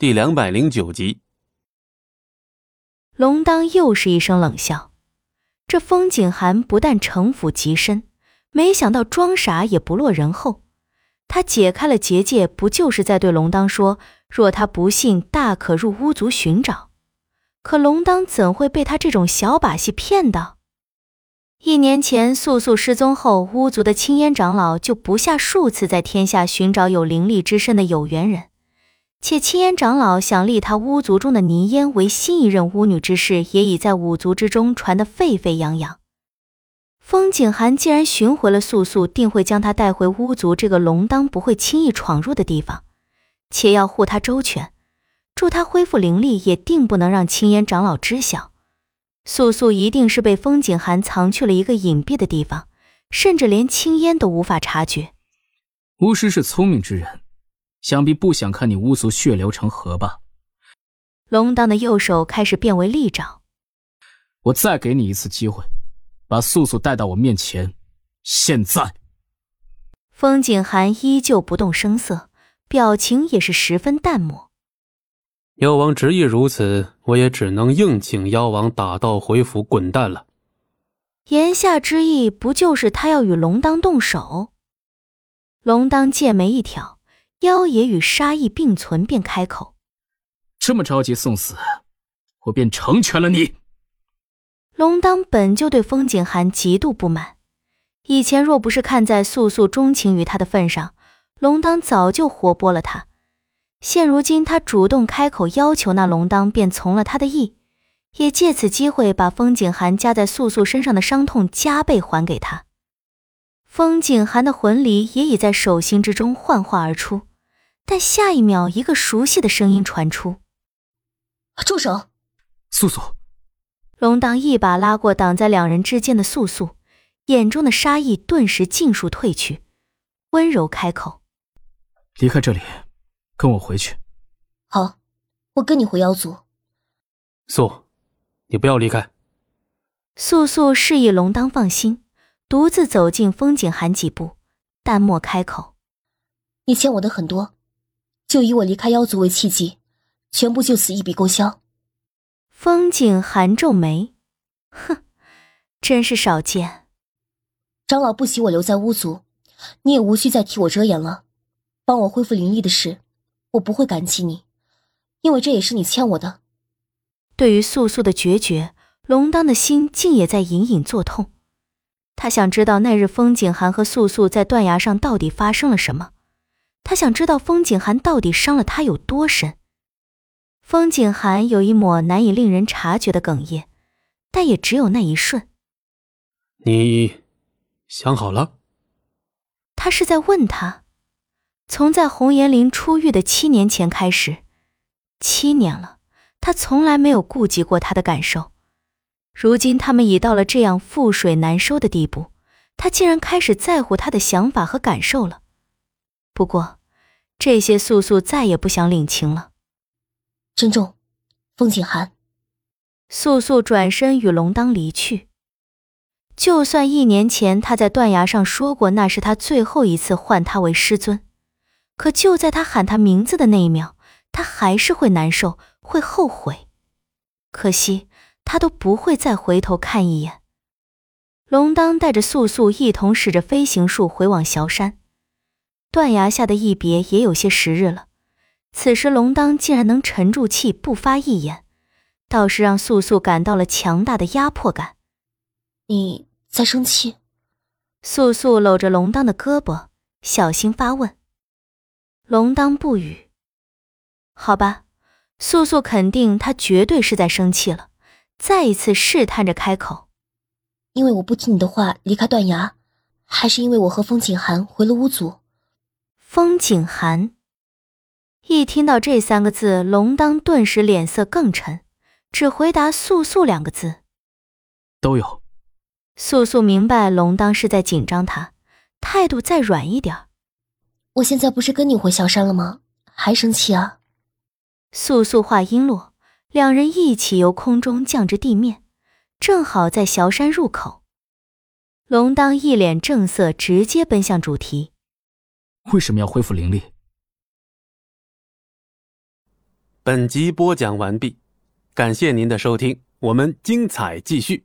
第两百零九集。龙当又是一声冷笑。这风景寒不但城府极深，没想到装傻也不落人后。他解开了结界，不就是在对龙当说：若他不信，大可入巫族寻找？可龙当怎会被他这种小把戏骗到？一年前素素失踪后，巫族的青烟长老就不下数次在天下寻找有灵力之身的有缘人。且青烟长老想立他巫族中的泥烟为新一任巫女之事，也已在五族之中传得沸沸扬扬。风景寒既然寻回了素素，定会将她带回巫族这个龙当不会轻易闯入的地方，且要护她周全，助她恢复灵力，也定不能让青烟长老知晓。素素一定是被风景寒藏去了一个隐蔽的地方，甚至连青烟都无法察觉。巫师是聪明之人。想必不想看你巫族血流成河吧？龙当的右手开始变为利爪。我再给你一次机会，把素素带到我面前。现在。风景寒依旧不动声色，表情也是十分淡漠。妖王执意如此，我也只能硬请妖王打道回府滚蛋了。言下之意，不就是他要与龙当动手？龙当剑眉一挑。妖也与杀意并存，便开口：“这么着急送死，我便成全了你。”龙当本就对风景寒极度不满，以前若不是看在素素钟情于他的份上，龙当早就活剥了他。现如今他主动开口要求，那龙当便从了他的意，也借此机会把风景寒加在素素身上的伤痛加倍还给他。风景寒的魂离也已在手心之中幻化而出。但下一秒，一个熟悉的声音传出：“住手！”素素，龙当一把拉过挡在两人之间的素素，眼中的杀意顿时尽数褪去，温柔开口：“离开这里，跟我回去。”“好，我跟你回妖族。”“素，你不要离开。”素素示意龙当放心，独自走进风景寒几步，淡漠开口：“你欠我的很多。”就以我离开妖族为契机，全部就此一笔勾销。风景寒皱眉，哼，真是少见。长老不喜我留在巫族，你也无需再替我遮掩了。帮我恢复灵力的事，我不会感激你，因为这也是你欠我的。对于素素的决绝，龙当的心竟也在隐隐作痛。他想知道那日风景寒和素素在断崖上到底发生了什么。他想知道风景寒到底伤了他有多深。风景寒有一抹难以令人察觉的哽咽，但也只有那一瞬。你想好了？他是在问他。从在红颜林出狱的七年前开始，七年了，他从来没有顾及过他的感受。如今他们已到了这样覆水难收的地步，他竟然开始在乎他的想法和感受了。不过，这些素素再也不想领情了。珍重，风景寒。素素转身与龙当离去。就算一年前他在断崖上说过那是他最后一次唤他为师尊，可就在他喊他名字的那一秒，他还是会难受，会后悔。可惜他都不会再回头看一眼。龙当带着素素一同使着飞行术回往萧山。断崖下的一别也有些时日了，此时龙当竟然能沉住气不发一言，倒是让素素感到了强大的压迫感。你在生气？素素搂着龙当的胳膊，小心发问。龙当不语。好吧，素素肯定他绝对是在生气了，再一次试探着开口。因为我不听你的话离开断崖，还是因为我和风景寒回了巫族？风景寒一听到这三个字，龙当顿时脸色更沉，只回答“素素”两个字。都有。素素明白龙当是在紧张他，态度再软一点。我现在不是跟你回萧山了吗？还生气啊？素素话音落，两人一起由空中降至地面，正好在萧山入口。龙当一脸正色，直接奔向主题。为什么要恢复灵力？本集播讲完毕，感谢您的收听，我们精彩继续。